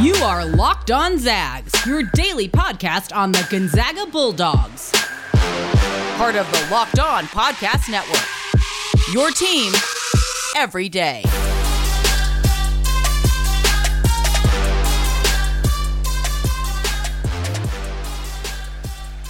You are Locked On Zags, your daily podcast on the Gonzaga Bulldogs. Part of the Locked On Podcast Network. Your team every day.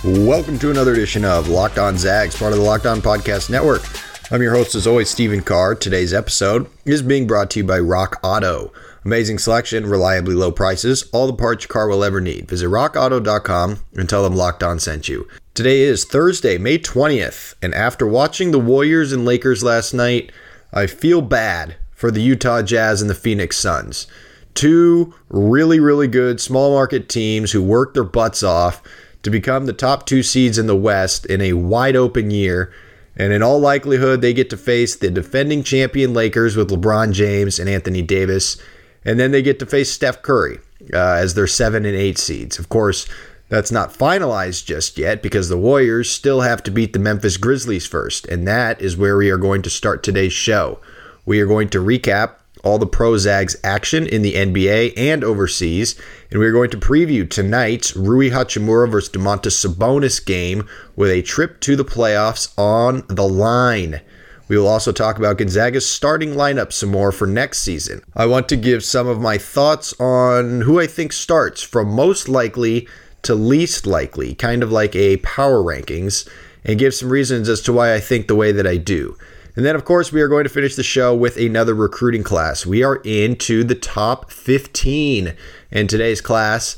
Welcome to another edition of Locked On Zags, part of the Locked On Podcast Network. I'm your host, as always, Stephen Carr. Today's episode is being brought to you by Rock Auto. Amazing selection, reliably low prices, all the parts your car will ever need. Visit rockauto.com and tell them Locked On sent you. Today is Thursday, May 20th, and after watching the Warriors and Lakers last night, I feel bad for the Utah Jazz and the Phoenix Suns. Two really, really good small market teams who worked their butts off to become the top two seeds in the West in a wide open year. And in all likelihood, they get to face the defending champion Lakers with LeBron James and Anthony Davis. And then they get to face Steph Curry uh, as their seven and eight seeds. Of course, that's not finalized just yet because the Warriors still have to beat the Memphis Grizzlies first. And that is where we are going to start today's show. We are going to recap all the Pro Zags action in the NBA and overseas. And we're going to preview tonight's Rui Hachimura versus Domantas Sabonis game with a trip to the playoffs on the line. We will also talk about Gonzaga's starting lineup some more for next season. I want to give some of my thoughts on who I think starts from most likely to least likely, kind of like a power rankings, and give some reasons as to why I think the way that I do. And then, of course, we are going to finish the show with another recruiting class. We are into the top 15, and today's class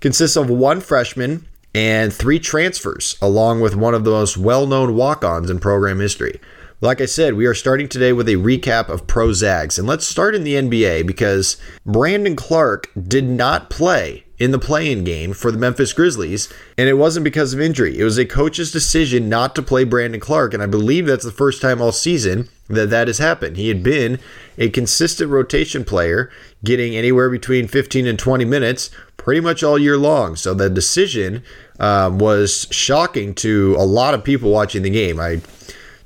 consists of one freshman and three transfers, along with one of the most well known walk ons in program history. Like I said, we are starting today with a recap of Pro Zags. And let's start in the NBA because Brandon Clark did not play in the play-in game for the Memphis Grizzlies, and it wasn't because of injury. It was a coach's decision not to play Brandon Clark, and I believe that's the first time all season that that has happened. He had been a consistent rotation player, getting anywhere between 15 and 20 minutes pretty much all year long. So the decision um, was shocking to a lot of people watching the game. I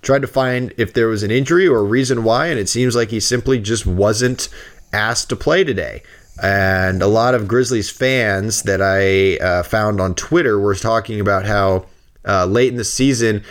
tried to find if there was an injury or a reason why, and it seems like he simply just wasn't asked to play today. And a lot of Grizzlies fans that I uh, found on Twitter were talking about how uh, late in the season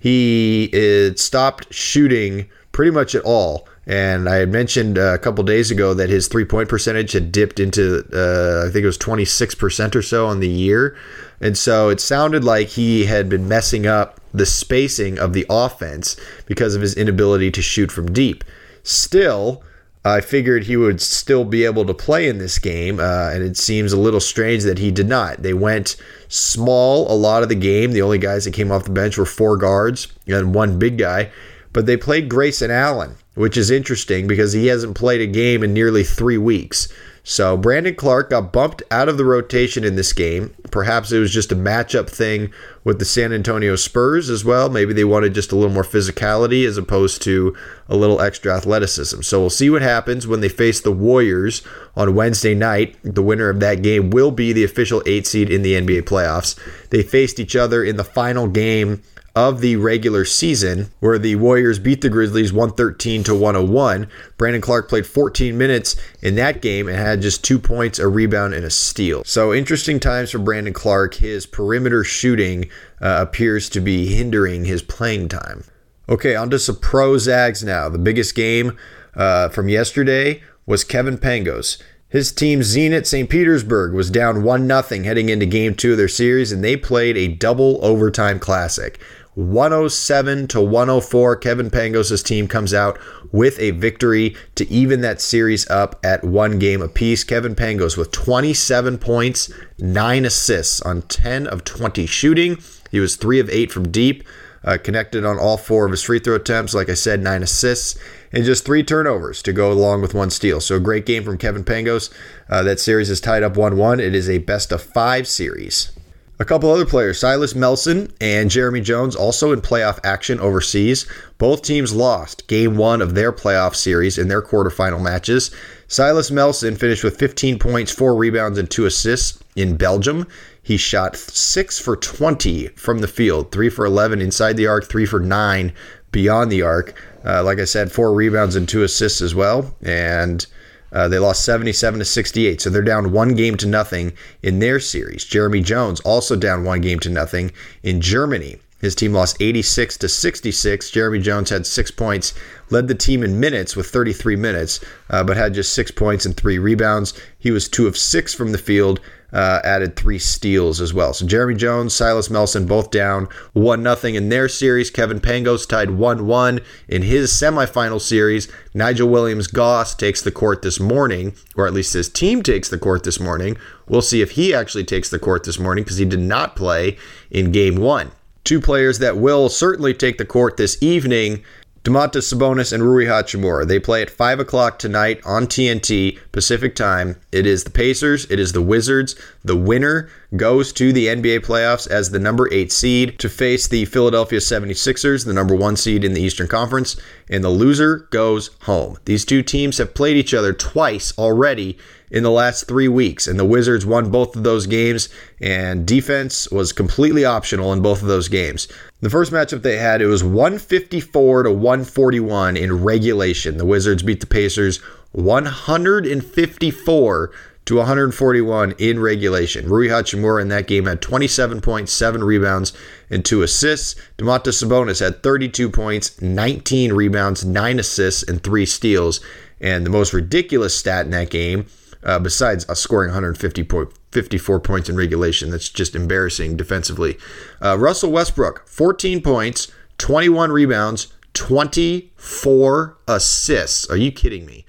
he uh, stopped shooting pretty much at all. And I had mentioned a couple days ago that his three point percentage had dipped into, uh, I think it was 26% or so on the year. And so it sounded like he had been messing up the spacing of the offense because of his inability to shoot from deep. Still, I figured he would still be able to play in this game, uh, and it seems a little strange that he did not. They went small a lot of the game. The only guys that came off the bench were four guards and one big guy, but they played Grayson Allen, which is interesting because he hasn't played a game in nearly three weeks. So Brandon Clark got bumped out of the rotation in this game. Perhaps it was just a matchup thing with the San Antonio Spurs as well. Maybe they wanted just a little more physicality as opposed to a little extra athleticism. So we'll see what happens when they face the Warriors on Wednesday night. The winner of that game will be the official eight seed in the NBA playoffs. They faced each other in the final game of the regular season, where the Warriors beat the Grizzlies 113 to 101. Brandon Clark played 14 minutes in that game and had just two points, a rebound, and a steal. So interesting times for Brandon Clark. His perimeter shooting uh, appears to be hindering his playing time. Okay, on to some pro Zags now. The biggest game uh, from yesterday was Kevin Pangos. His team Zenit St. Petersburg was down 1 0 heading into game two of their series, and they played a double overtime classic. 107 to 104. Kevin Pangos' team comes out with a victory to even that series up at one game apiece. Kevin Pangos with 27 points, 9 assists on 10 of 20 shooting. He was 3 of 8 from deep, uh, connected on all four of his free throw attempts. Like I said, 9 assists and just three turnovers to go along with one steal. So a great game from Kevin Pangos. Uh, that series is tied up 1 1. It is a best of five series. A couple other players, Silas Melson and Jeremy Jones, also in playoff action overseas. Both teams lost game one of their playoff series in their quarterfinal matches. Silas Melson finished with 15 points, four rebounds, and two assists in Belgium. He shot six for 20 from the field, three for 11 inside the arc, three for nine beyond the arc. Uh, like I said, four rebounds and two assists as well. And Uh, they lost 77 to 68, so they're down one game to nothing in their series. Jeremy Jones also down one game to nothing in Germany. His team lost 86 to 66. Jeremy Jones had six points, led the team in minutes with 33 minutes, uh, but had just six points and three rebounds. He was two of six from the field, uh, added three steals as well. So Jeremy Jones, Silas Melson both down one nothing in their series. Kevin Pangos tied one one in his semifinal series. Nigel Williams Goss takes the court this morning, or at least his team takes the court this morning. We'll see if he actually takes the court this morning because he did not play in game one. Two players that will certainly take the court this evening Domantas Sabonis and Rui Hachimura. They play at 5 o'clock tonight on TNT Pacific Time. It is the Pacers, it is the Wizards. The winner goes to the NBA playoffs as the number 8 seed to face the Philadelphia 76ers, the number 1 seed in the Eastern Conference, and the loser goes home. These two teams have played each other twice already in the last three weeks, and the Wizards won both of those games, and defense was completely optional in both of those games. The first matchup they had, it was 154 to 141 in regulation. The Wizards beat the Pacers 154 to 141 in regulation. Rui Hachimura in that game had 27.7 rebounds and two assists. Domantas Sabonis had 32 points, 19 rebounds, 9 assists, and 3 steals. And the most ridiculous stat in that game uh, besides uh, scoring 150 point, 54 points in regulation. That's just embarrassing defensively. Uh, Russell Westbrook, 14 points, 21 rebounds, 24 assists. Are you kidding me?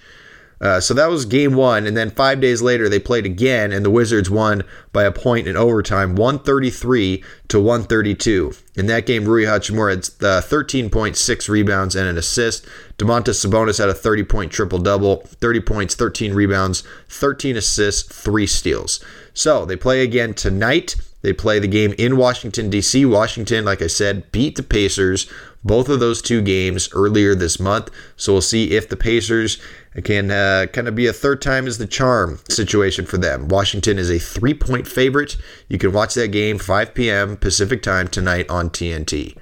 Uh, so that was game one. And then five days later, they played again, and the Wizards won by a point in overtime, 133 to 132. In that game, Rui Hachimura had uh, 13.6 rebounds and an assist. Domantas Sabonis had a 30 point triple double, 30 points, 13 rebounds, 13 assists, three steals. So they play again tonight. They play the game in Washington, D.C. Washington, like I said, beat the Pacers both of those two games earlier this month. So we'll see if the Pacers can uh, kind of be a third time is the charm situation for them. Washington is a three point favorite. You can watch that game 5 p.m. Pacific time tonight on TNT.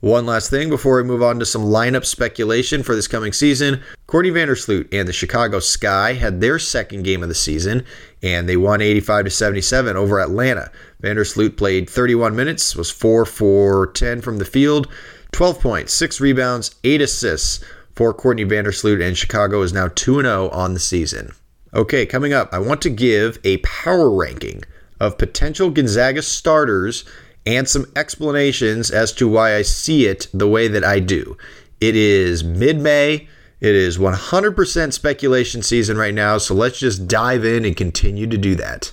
One last thing before we move on to some lineup speculation for this coming season. Courtney Vandersloot and the Chicago Sky had their second game of the season, and they won 85 to 77 over Atlanta. Vandersloot played 31 minutes, was 4 for 10 from the field, 12 points, 6 rebounds, 8 assists for Courtney Vandersloot, and Chicago is now 2 0 on the season. Okay, coming up, I want to give a power ranking of potential Gonzaga starters and some explanations as to why I see it the way that I do. It is mid May. It is 100% speculation season right now, so let's just dive in and continue to do that.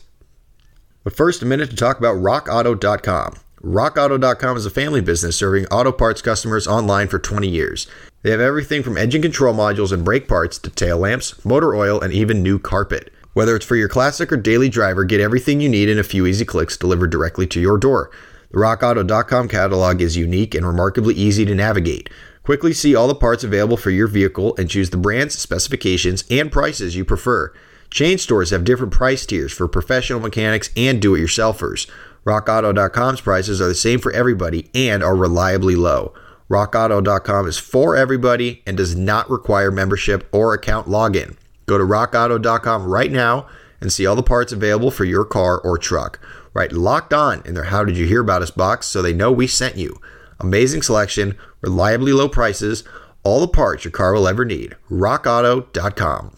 But first, a minute to talk about RockAuto.com. RockAuto.com is a family business serving auto parts customers online for 20 years. They have everything from engine control modules and brake parts to tail lamps, motor oil, and even new carpet. Whether it's for your classic or daily driver, get everything you need in a few easy clicks delivered directly to your door. The RockAuto.com catalog is unique and remarkably easy to navigate. Quickly see all the parts available for your vehicle and choose the brands, specifications, and prices you prefer. Chain stores have different price tiers for professional mechanics and do it yourselfers. RockAuto.com's prices are the same for everybody and are reliably low. RockAuto.com is for everybody and does not require membership or account login. Go to RockAuto.com right now and see all the parts available for your car or truck. Right, locked on in their How Did You Hear About Us box so they know we sent you. Amazing selection, reliably low prices, all the parts your car will ever need. RockAuto.com.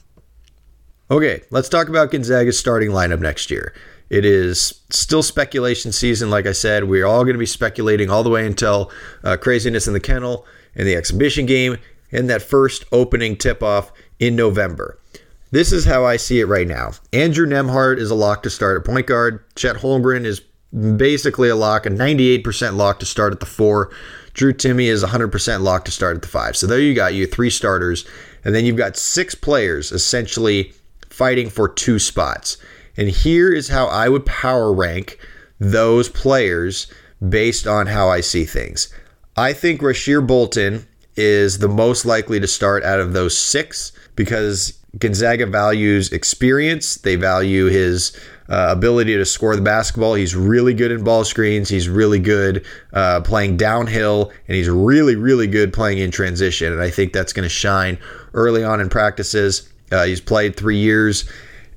Okay, let's talk about Gonzaga's starting lineup next year. It is still speculation season, like I said. We're all going to be speculating all the way until uh, Kraziness in the Kennel and the exhibition game and that first opening tip off in November. This is how I see it right now. Andrew Nembhard is a lock to start at point guard. Chet Holmgren is basically a lock, a 98% lock to start at the four. Drew Timme is 100% lock to start at the five. So there you got you three starters, and then you've got six players essentially fighting for two spots. And here is how I would power rank those players based on how I see things. I think Rasir Bolton is the most likely to start out of those six because Gonzaga values experience. They value his uh, ability to score the basketball. He's really good in ball screens. He's really good uh, playing downhill, and he's really, really good playing in transition. And I think that's going to shine early on in practices. Uh, he's played three years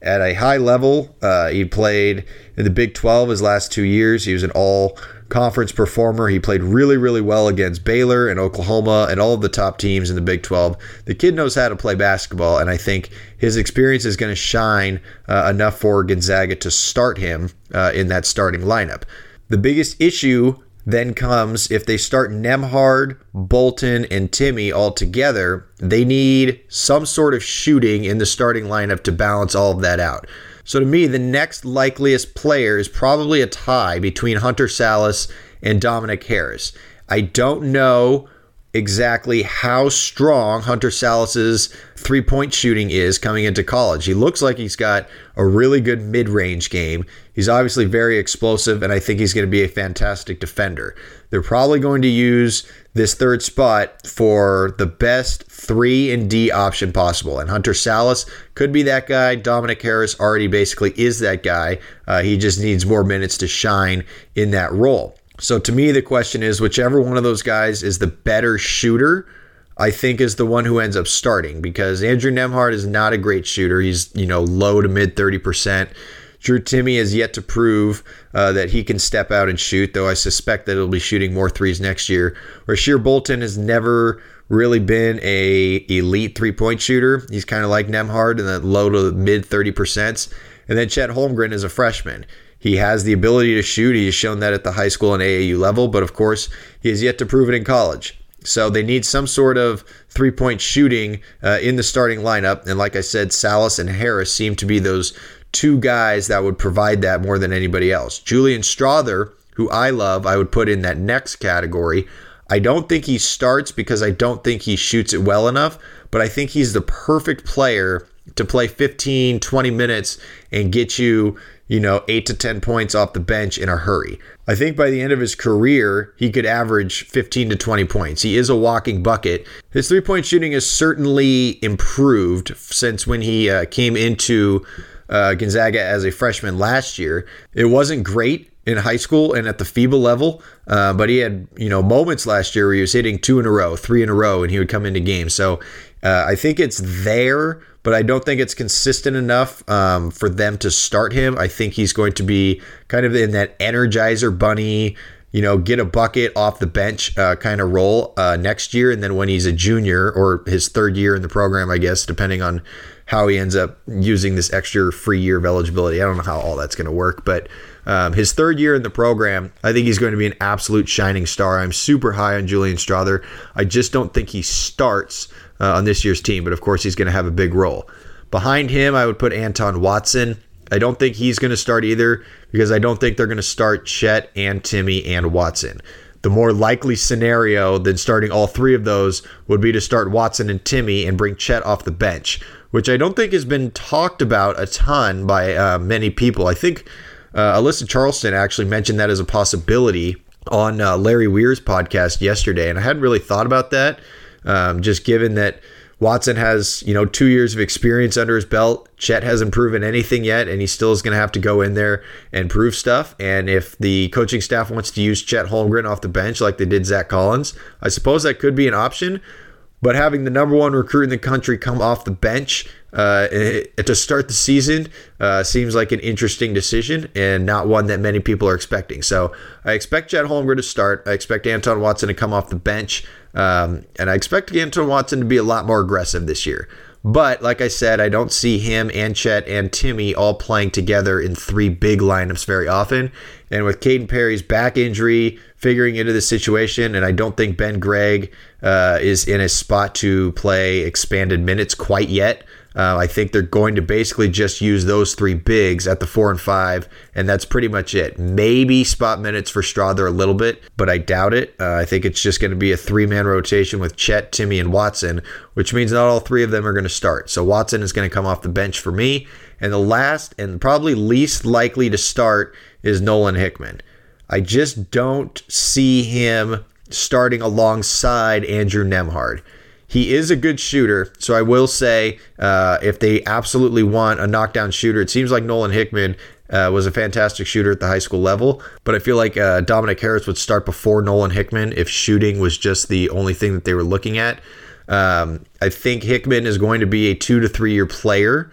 at a high level. Uh, he played in the Big 12 his last two years. He was an all conference performer. He played really, really well against Baylor and Oklahoma and all of the top teams in the Big 12. The kid knows how to play basketball, and I think his experience is going to shine uh, enough for Gonzaga to start him uh, in that starting lineup. The biggest issue then comes if they start Nembhard, Bolton, and Timme all together, they need some sort of shooting in the starting lineup to balance all of that out. So to me, the next likeliest player is probably a tie between Hunter Sallis and Dominic Harris. I don't know exactly how strong Hunter Sallis's three point shooting is coming into college. He looks like he's got a really good mid range game. He's obviously very explosive, and I think he's going to be a fantastic defender. They're probably going to use this third spot for the best three and D option possible. And Hunter Sallis could be that guy. Dominic Harris already basically is that guy. Uh, he just needs more minutes to shine in that role. So to me, the question is whichever one of those guys is the better shooter. I think is the one who ends up starting because Andrew Nembhard is not a great shooter. He's, you know, low to mid 30%. Drew Timme has yet to prove uh, that he can step out and shoot, though I suspect that he'll be shooting more threes next year. Rasir Bolton has never really been a elite three point shooter. He's kind of like Nembhard in the low to mid 30%. And then Chet Holmgren is a freshman. He has the ability to shoot. He has shown that at the high school and AAU level, but of course, he has yet to prove it in college. So they need some sort of three point shooting uh, in the starting lineup. And like I said, Sallis and Harris seem to be those two guys that would provide that more than anybody else. Julian Strawther, who I love, I would put in that next category. I don't think he starts because I don't think he shoots it well enough, but I think he's the perfect player to play 15, 20 minutes and get you, you know, 8 to 10 points off the bench in a hurry. I think by the end of his career, he could average 15 to 20 points. He is a walking bucket. His three point shooting has certainly improved since when he uh, came into uh, Gonzaga as a freshman last year. It wasn't great in high school and at the FIBA level, uh, but he had you know moments last year where he was hitting two in a row, three in a row, and he would come into games. So uh, I think it's there, but I don't think it's consistent enough um, for them to start him. I think he's going to be kind of in that energizer bunny you know, get a bucket off the bench uh, kind of role uh, next year. And then when he's a junior or his third year in the program, I guess, depending on how he ends up using this extra free year of eligibility. I don't know how all that's going to work, but um, his third year in the program, I think he's going to be an absolute shining star. I'm super high on Julian Strawther. I just don't think he starts uh, on this year's team, but of course, he's going to have a big role. Behind him, I would put Anton Watson. I don't think he's going to start either because I don't think they're going to start Chet and Timme and Watson. The more likely scenario than starting all three of those would be to start Watson and Timme and bring Chet off the bench, which I don't think has been talked about a ton by uh, many people. I think uh, Alyssa Charleston actually mentioned that as a possibility on uh, Larry Weir's podcast yesterday, and I hadn't really thought about that, um, just given that Watson has, you know, two years of experience under his belt. Chet hasn't proven anything yet, and he still is going to have to go in there and prove stuff. And if the coaching staff wants to use Chet Holmgren off the bench like they did Zach Collins, I suppose that could be an option. But having the number one recruit in the country come off the bench uh, to start the season uh, seems like an interesting decision and not one that many people are expecting. So I expect Chet Holmgren to start. I expect Anton Watson to come off the bench. Um, and I expect Anton Watson to be a lot more aggressive this year. But like I said, I don't see him and Chet and Timme all playing together in three big lineups very often. And with Kaden Perry's back injury, figuring into the situation, and I don't think Ben Gregg uh, is in a spot to play expanded minutes quite yet. Uh, I think they're going to basically just use those three bigs at the four and five, and that's pretty much it. Maybe spot minutes for Strawther a little bit, but I doubt it. Uh, I think it's just going to be a three man rotation with Chet, Timme, and Watson, which means not all three of them are going to start. So Watson is going to come off the bench for me. And the last and probably least likely to start is Nolan Hickman. I just don't see him starting alongside Andrew Nembhard. He is a good shooter, so I will say uh, if they absolutely want a knockdown shooter, it seems like Nolan Hickman uh, was a fantastic shooter at the high school level. But I feel like uh, Dominic Harris would start before Nolan Hickman if shooting was just the only thing that they were looking at. Um, I think Hickman is going to be a two to three year player.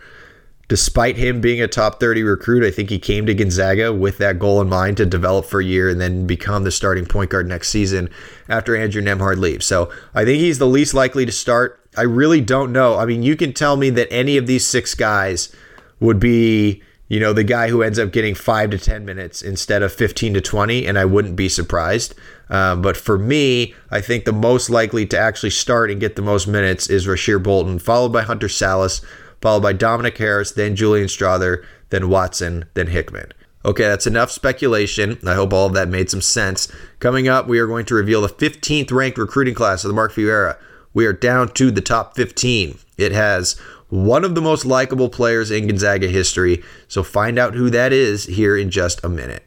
Despite him being a top 30 recruit, I think he came to Gonzaga with that goal in mind to develop for a year and then become the starting point guard next season after Andrew Nembhard leaves. So I think he's the least likely to start. I really don't know. I mean, you can tell me that any of these six guys would be, you know, the guy who ends up getting five to 10 minutes instead of 15 to 20, and I wouldn't be surprised. Um, but for me, I think the most likely to actually start and get the most minutes is Rasir Bolton, followed by Hunter Sallis, followed by Dominic Harris, then Julian Strawther, then Watson, then Hickman. Okay, that's enough speculation. I hope all of that made some sense. Coming up, we are going to reveal the 15th ranked recruiting class of the Mark Few era. We are down to the top 15. It has one of the most likable players in Gonzaga history, so find out who that is here in just a minute.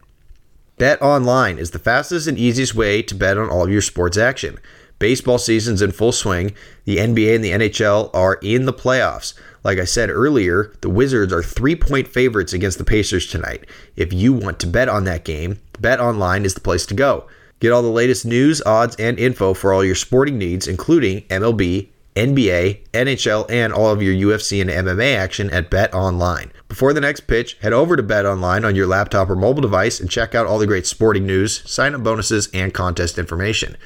Bet online is the fastest and easiest way to bet on all of your sports action. Baseball season's in full swing. The NBA and the NHL are in the playoffs. Like I said earlier, the Wizards are three point favorites against the Pacers tonight. If you want to bet on that game, Bet Online is the place to go. Get all the latest news, odds, and info for all your sporting needs, including MLB, NBA, NHL, and all of your UFC and MMA action at Bet Online. Before the next pitch, head over to Bet Online on your laptop or mobile device and check out all the great sporting news, sign up bonuses, and contest information.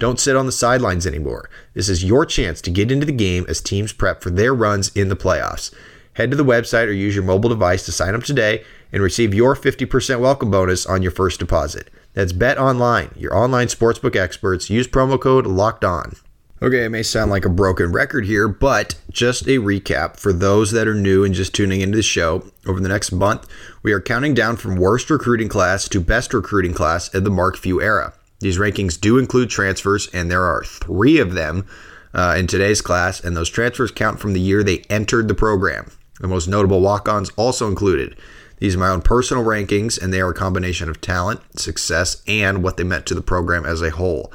Don't sit on the sidelines anymore. This is your chance to get into the game as teams prep for their runs in the playoffs. Head to the website or use your mobile device to sign up today and receive your 50% welcome bonus on your first deposit. That's Bet Online, your online sportsbook experts. Use promo code LOCKED ON. Okay, it may sound like a broken record here, but just a recap for those that are new and just tuning into the show. Over the next month, we are counting down from worst recruiting class to best recruiting class in the Mark Few era. These rankings do include transfers, and there are three of them uh, in today's class, and those transfers count from the year they entered the program. The most notable walk ons also included. These are my own personal rankings, and they are a combination of talent, success, and what they meant to the program as a whole.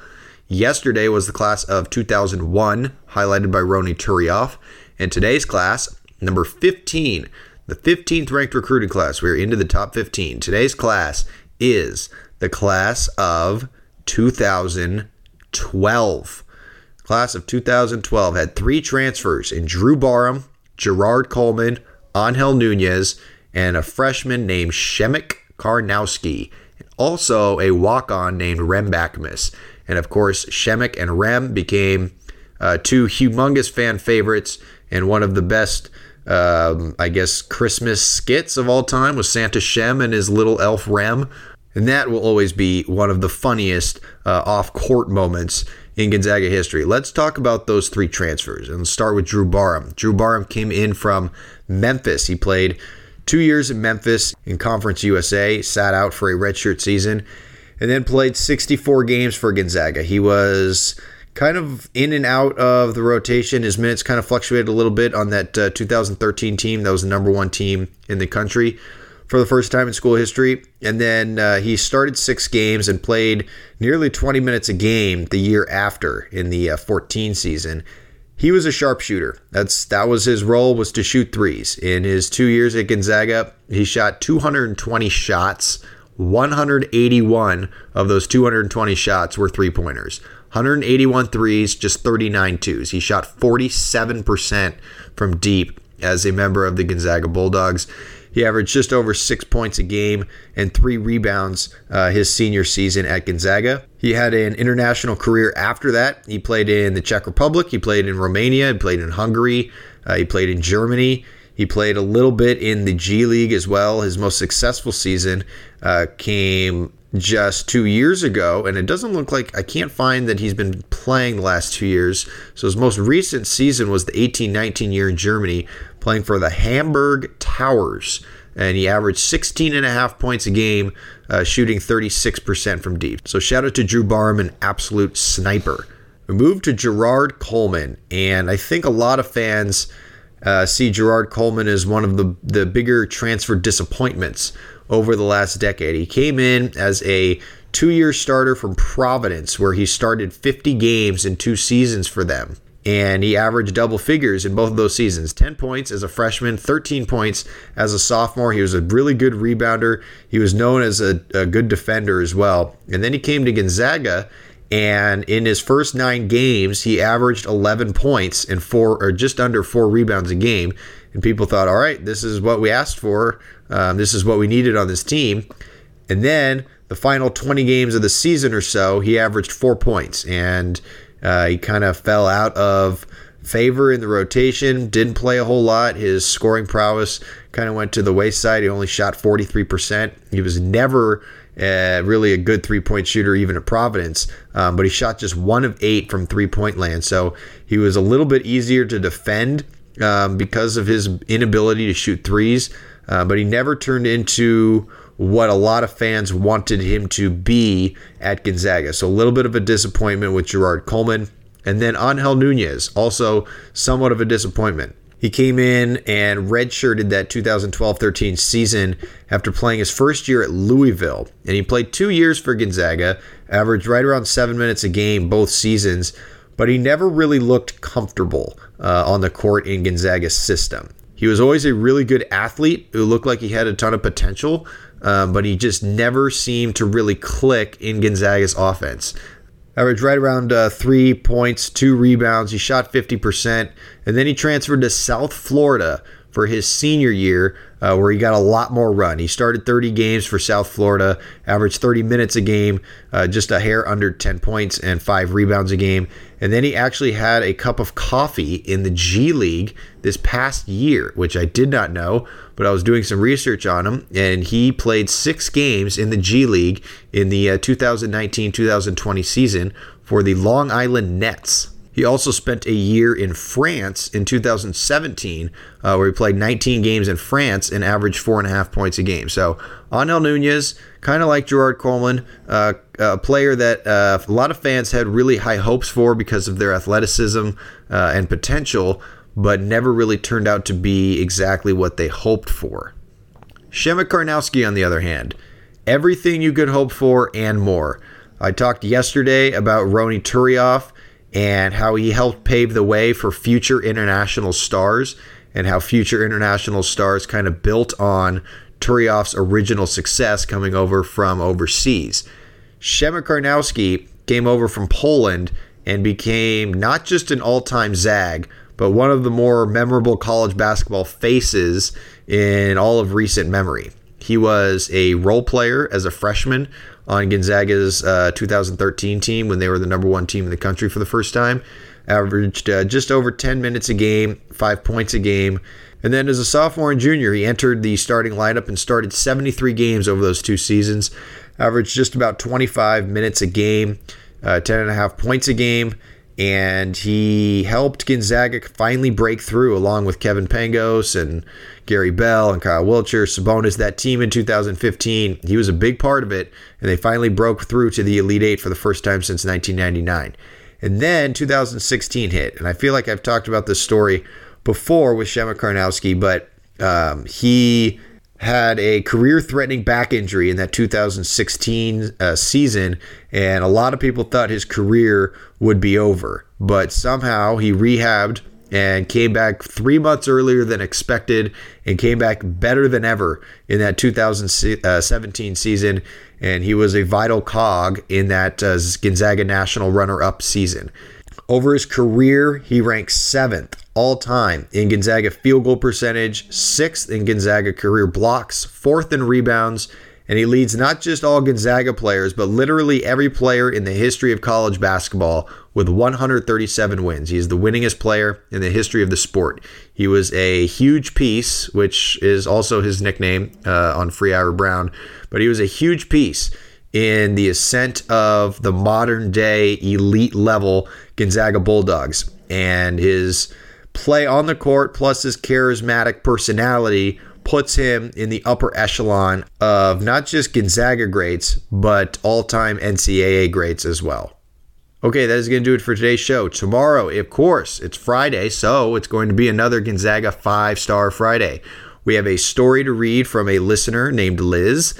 Yesterday was the class of 2001, highlighted by Ronny Turiaf. And today's class, number 15, the 15th ranked recruiting class. We're into the top 15. Today's class is the class of 2012. Class of 2012 had three transfers in Drew Barham, Gerard Coleman, Angel Nunez, and a freshman named Przemek Karnowski. and Also, a walk on named Rem Bakamus. And of course, Przemek and Rem became uh, two humongous fan favorites, and one of the best, um, I guess, Christmas skits of all time was Santa Shem and his little elf Rem. And that will always be one of the funniest uh, off court moments in Gonzaga history. Let's talk about those three transfers and start with Drew Barham. Drew Barham came in from Memphis. He played two years in Memphis in Conference USA, sat out for a redshirt season, and then played 64 games for Gonzaga. He was kind of in and out of the rotation. His minutes kind of fluctuated a little bit on that uh, 2013 team. That was the number one team in the country for the first time in school history. And then uh, he started six games and played nearly 20 minutes a game the year after in the uh, 14 season. He was a sharpshooter. That's that was his role was to shoot threes. In his two years at Gonzaga, he shot 220 shots 181 of those 220 shots were three pointers. 181 threes, just 39 twos. He shot 47% from deep as a member of the Gonzaga Bulldogs. He averaged just over six points a game and three rebounds uh, his senior season at Gonzaga. He had an international career after that. He played in the Czech Republic, he played in Romania, he played in Hungary, uh, he played in Germany. He played a little bit in the G League as well. His most successful season uh, came just two years ago, and it doesn't look like I can't find that he's been playing the last two years. So his most recent season was the 18 19 year in Germany, playing for the Hamburg Towers. And he averaged 16 and a half points a game, uh, shooting 36% from deep. So shout out to Drew Barham, an absolute sniper. We move to Gerard Coleman, and I think a lot of fans uh, see Gerard Coleman as one of the, the bigger transfer disappointments over the last decade. He came in as a two year starter from Providence, where he started 50 games in two seasons for them. And he averaged double figures in both of those seasons 10 points as a freshman, 13 points as a sophomore. He was a really good rebounder. He was known as a, a good defender as well. And then he came to Gonzaga And in his first nine games, he averaged 11 points and four or just under four rebounds a game. And people thought, all right, this is what we asked for. Um, this is what we needed on this team. And then the final 20 games of the season or so, he averaged four points. And uh, he kind of fell out of favor in the rotation, didn't play a whole lot. His scoring prowess kind of went to the wayside. He only shot 43%. He was never uh, really a good three point shooter, even at Providence, um, but he shot just one of eight from three point land. So he was a little bit easier to defend um, because of his inability to shoot threes, uh, but he never turned into what a lot of fans wanted him to be at Gonzaga. So a little bit of a disappointment with Gerard Coleman. And then Angel Nunez, also somewhat of a disappointment. He came in and redshirted that 2012 13 season after playing his first year at Louisville. And he played two years for Gonzaga, averaged right around seven minutes a game both seasons, but he never really looked comfortable uh, on the court in Gonzaga's system. He was always a really good athlete who looked like he had a ton of potential, um, but he just never seemed to really click in Gonzaga's offense averaged right around uh, three points, two rebounds. He shot 50%. And then he transferred to South Florida for his senior year, uh, where he got a lot more run. He started 30 games for South Florida, averaged 30 minutes a game, uh, just a hair under 10 points and five rebounds a game. And then he actually had a cup of coffee in the G League this past year, which I did not know, but I was doing some research on him. And he played six games in the G League in the 2019 uh, 2020 season for the Long Island Nets. He also spent a year in France in 2017, uh, where he played 19 games in France and averaged four and a half points a game. So, Angel Nunez, kind of like Gerard Coleman, uh, a player that uh, a lot of fans had really high hopes for because of their athleticism uh, and potential, but never really turned out to be exactly what they hoped for. Przemek Karnowski, on the other hand, everything you could hope for and more. I talked yesterday about Ronny Turiaf and how he helped pave the way for future international stars and how future international stars kind of built on Turiaf's original success coming over from overseas. Przemek Karnowski came over from Poland and became not just an all-time Zag, but one of the more memorable college basketball faces in all of recent memory. He was a role player as a freshman on Gonzaga's uh, 2013 team when they were the number one team in the country for the first time. Averaged uh, just over 10 minutes a game, five points a game. And then as a sophomore and junior, he entered the starting lineup and started 73 games over those two seasons. Averaged just about 25 minutes a game, uh, 10 and a half points a game and he helped Gonzaga finally break through along with Kevin Pangos and Gary Bell and Kyle Wiltjer, Sabonis, that team in 2015. He was a big part of it, and they finally broke through to the Elite Eight for the first time since 1999. And then 2016 hit, and I feel like I've talked about this story before with Przemek Karnowski, but um, he had a career threatening back injury in that 2016 uh, season, and a lot of people thought his career would be over. But somehow he rehabbed and came back three months earlier than expected and came back better than ever in that 2017 season. And he was a vital cog in that uh, Gonzaga national runner up season. Over his career, he ranks seventh all time in Gonzaga field goal percentage, sixth in Gonzaga career blocks, fourth in rebounds, and he leads not just all Gonzaga players, but literally every player in the history of college basketball with 137 wins. He is the winningest player in the history of the sport. He was a huge piece, which is also his nickname uh, on Free Ira Brown, but he was a huge piece in the ascent of the modern day elite level Gonzaga Bulldogs. And his play on the court plus his charismatic personality puts him in the upper echelon of not just Gonzaga greats, but all time NCAA greats as well. Okay, that is going to do it for today's show. Tomorrow, of course, it's Friday, so it's going to be another Gonzaga five star Friday. We have a story to read from a listener named Liz,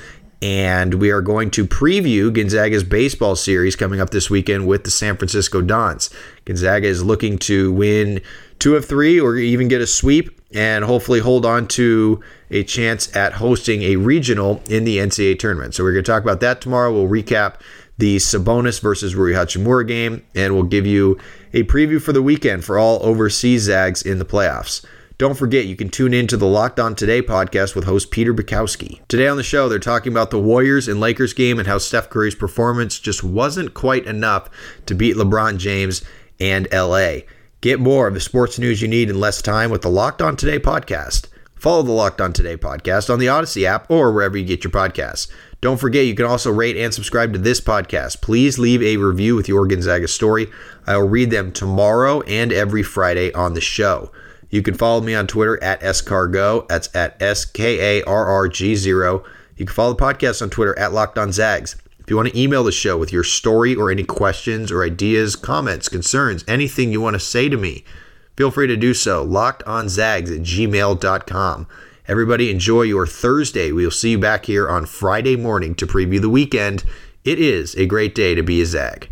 and we are going to preview Gonzaga's baseball series coming up this weekend with the San Francisco Dons. Gonzaga is looking to win two of three or even get a sweep and hopefully hold on to a chance at hosting a regional in the NCAA tournament. So we're going to talk about that tomorrow. We'll recap the Sabonis versus Rui Hachimura game, and we'll give you a preview for the weekend for all overseas Zags in the playoffs. Don't forget, you can tune in to the Locked On Today podcast with host Peter Bukowski. Today on the show, they're talking about the Warriors and Lakers game and how Steph Curry's performance just wasn't quite enough to beat LeBron James and LA. Get more of the sports news you need in less time with the Locked On Today podcast. Follow the Locked On Today podcast on the Odyssey app or wherever you get your podcasts. Don't forget, you can also rate and subscribe to this podcast. Please leave a review with your Gonzaga story. I will read them tomorrow and every Friday on the show. You can follow me on Twitter at scargo. That's at S K A R R G 0. You can follow the podcast on Twitter at Locked On Zags. If you want to email the show with your story or any questions or ideas, comments, concerns, anything you want to say to me, feel free to do so. LockedOnZags at gmail.com. Everybody enjoy your Thursday. We'll see you back here on Friday morning to preview the weekend. It is a great day to be a Zag.